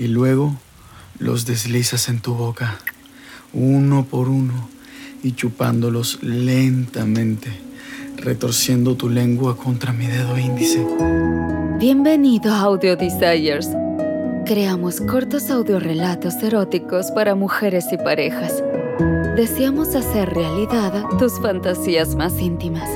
y luego los deslizas en tu boca, uno por uno, y chupándolos lentamente, retorciendo tu lengua contra mi dedo índice. Bienvenido a Audio Desires. Creamos cortos audiorelatos eróticos para mujeres y parejas. Deseamos hacer realidad tus fantasías más íntimas.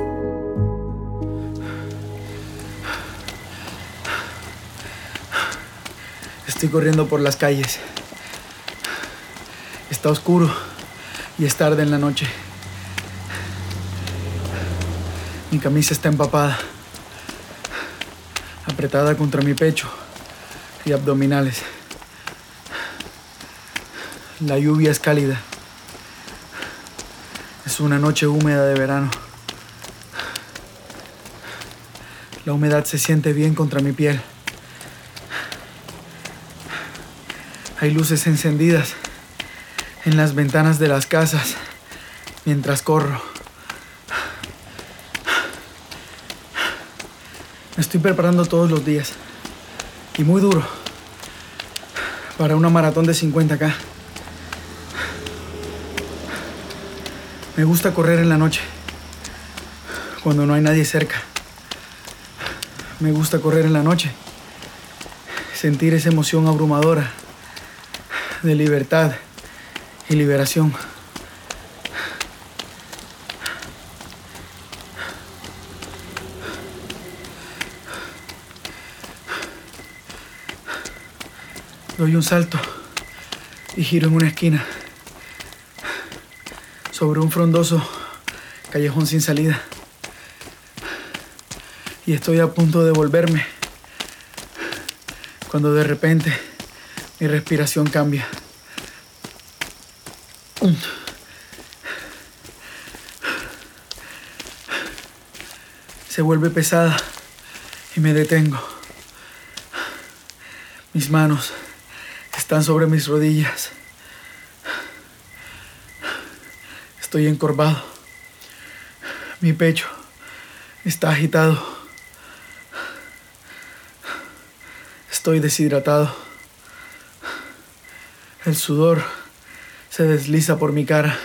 Estoy corriendo por las calles. Está oscuro y es tarde en la noche. Mi camisa está empapada, apretada contra mi pecho y abdominales. La lluvia es cálida. Es una noche húmeda de verano. La humedad se siente bien contra mi piel. Hay luces encendidas en las ventanas de las casas mientras corro. Me estoy preparando todos los días y muy duro para una maratón de 50K. Me gusta correr en la noche, cuando no hay nadie cerca. Me gusta correr en la noche, sentir esa emoción abrumadora de libertad y liberación. Doy un salto y giro en una esquina sobre un frondoso callejón sin salida. Y estoy a punto de volverme cuando de repente mi respiración cambia. Se vuelve pesada y me detengo. Mis manos están sobre mis rodillas. Estoy encorvado. Mi pecho está agitado. Estoy deshidratado. El sudor se desliza por mi cara.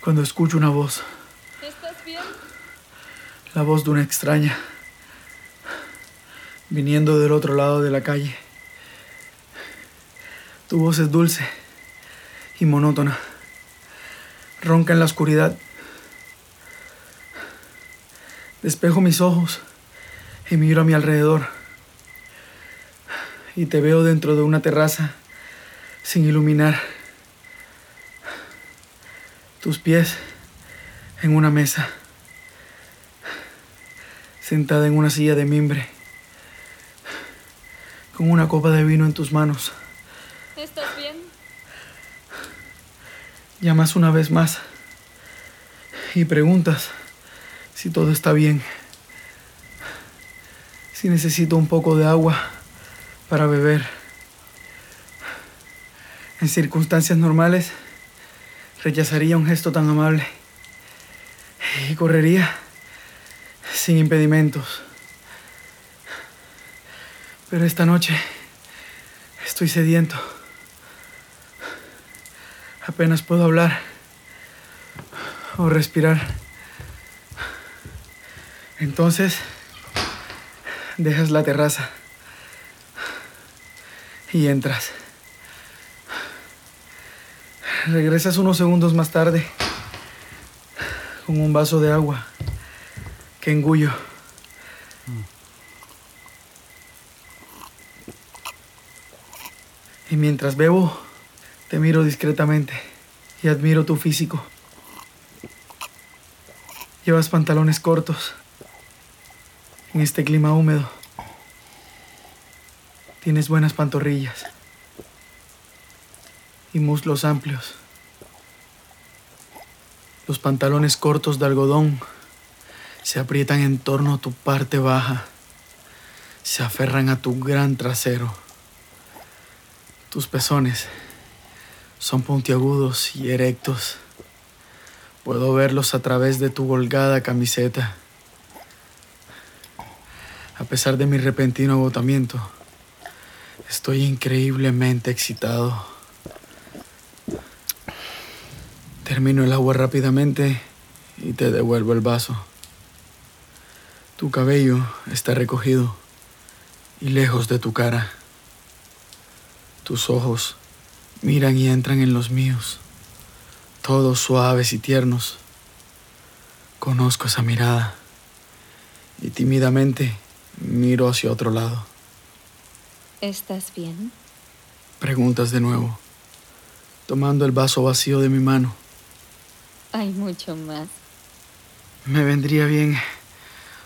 Cuando escucho una voz. ¿Estás bien? La voz de una extraña. Viniendo del otro lado de la calle. Tu voz es dulce y monótona. Ronca en la oscuridad. Despejo mis ojos y miro a mi alrededor. Y te veo dentro de una terraza sin iluminar. Tus pies en una mesa. Sentada en una silla de mimbre. Con una copa de vino en tus manos. ¿Estás bien? Llamas una vez más y preguntas si todo está bien. Si necesito un poco de agua para beber. En circunstancias normales rechazaría un gesto tan amable y correría sin impedimentos. Pero esta noche estoy sediento. Apenas puedo hablar o respirar. Entonces, dejas la terraza y entras. Regresas unos segundos más tarde con un vaso de agua que engullo. Y mientras bebo, te miro discretamente y admiro tu físico. Llevas pantalones cortos en este clima húmedo. Tienes buenas pantorrillas y muslos amplios. Los pantalones cortos de algodón se aprietan en torno a tu parte baja, se aferran a tu gran trasero. Tus pezones son puntiagudos y erectos. Puedo verlos a través de tu holgada camiseta. A pesar de mi repentino agotamiento, estoy increíblemente excitado. Termino el agua rápidamente y te devuelvo el vaso. Tu cabello está recogido y lejos de tu cara. Tus ojos miran y entran en los míos, todos suaves y tiernos. Conozco esa mirada y tímidamente miro hacia otro lado. ¿Estás bien? Preguntas de nuevo, tomando el vaso vacío de mi mano. Hay mucho más. Me vendría bien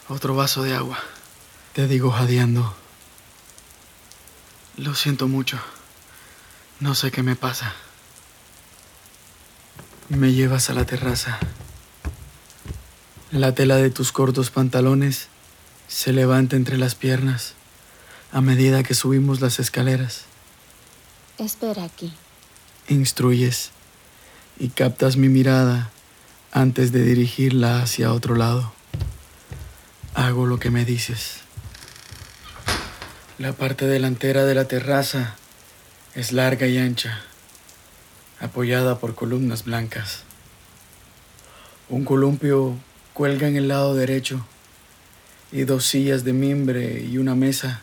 otro vaso de agua. Te digo jadeando. Lo siento mucho. No sé qué me pasa. Me llevas a la terraza. La tela de tus cortos pantalones se levanta entre las piernas a medida que subimos las escaleras. Espera aquí. Instruyes y captas mi mirada antes de dirigirla hacia otro lado. Hago lo que me dices. La parte delantera de la terraza es larga y ancha, apoyada por columnas blancas. Un columpio cuelga en el lado derecho y dos sillas de mimbre y una mesa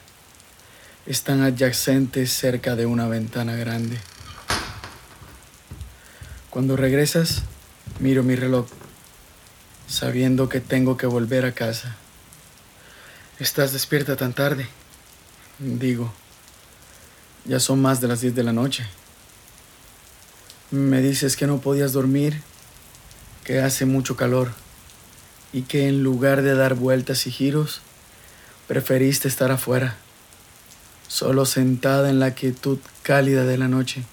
están adyacentes cerca de una ventana grande. Cuando regresas, miro mi reloj, sabiendo que tengo que volver a casa. ¿Estás despierta tan tarde? Digo, ya son más de las 10 de la noche. Me dices que no podías dormir, que hace mucho calor y que en lugar de dar vueltas y giros, preferiste estar afuera, solo sentada en la quietud cálida de la noche,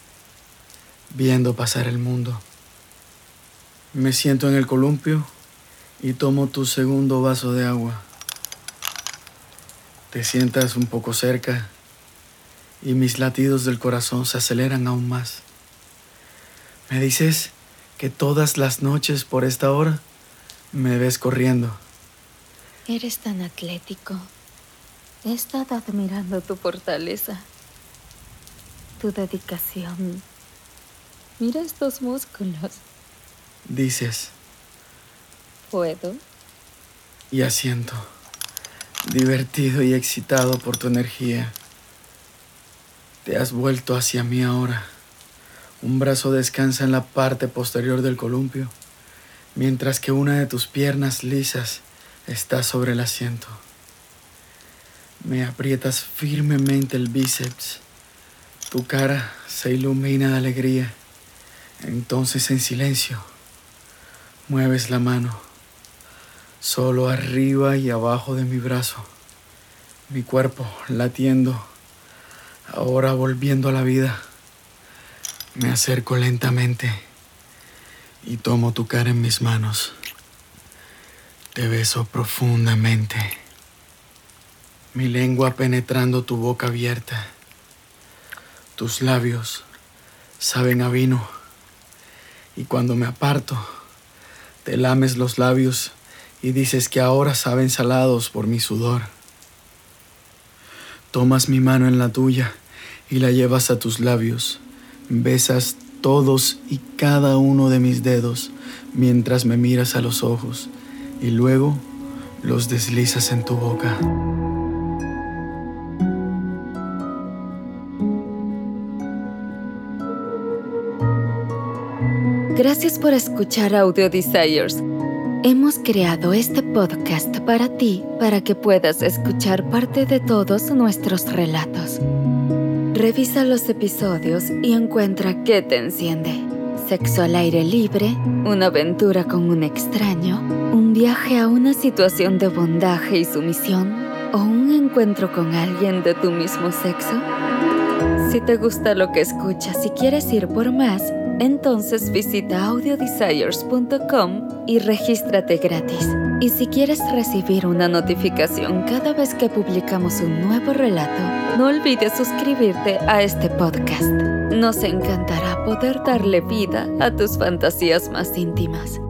viendo pasar el mundo. Me siento en el columpio y tomo tu segundo vaso de agua. Te sientas un poco cerca y mis latidos del corazón se aceleran aún más. Me dices que todas las noches por esta hora me ves corriendo. Eres tan atlético. He estado admirando tu fortaleza, tu dedicación. Mira estos músculos. Dices. ¿Puedo? Y asiento divertido y excitado por tu energía. Te has vuelto hacia mí ahora. Un brazo descansa en la parte posterior del columpio, mientras que una de tus piernas lisas está sobre el asiento. Me aprietas firmemente el bíceps. Tu cara se ilumina de alegría. Entonces en silencio, mueves la mano solo arriba y abajo de mi brazo, mi cuerpo latiendo, ahora volviendo a la vida. Me acerco lentamente y tomo tu cara en mis manos. Te beso profundamente, mi lengua penetrando tu boca abierta. Tus labios saben a vino y cuando me aparto, te lames los labios y dices que ahora saben salados por mi sudor. Tomas mi mano en la tuya y la llevas a tus labios. Besas todos y cada uno de mis dedos mientras me miras a los ojos y luego los deslizas en tu boca. Gracias por escuchar Audio Desires. Hemos creado este podcast para ti, para que puedas escuchar parte de todos nuestros relatos. Revisa los episodios y encuentra qué te enciende. Sexo al aire libre, una aventura con un extraño, un viaje a una situación de bondaje y sumisión o un encuentro con alguien de tu mismo sexo. Si te gusta lo que escuchas y quieres ir por más, entonces visita audiodesires.com y regístrate gratis. Y si quieres recibir una notificación cada vez que publicamos un nuevo relato, no olvides suscribirte a este podcast. Nos encantará poder darle vida a tus fantasías más íntimas.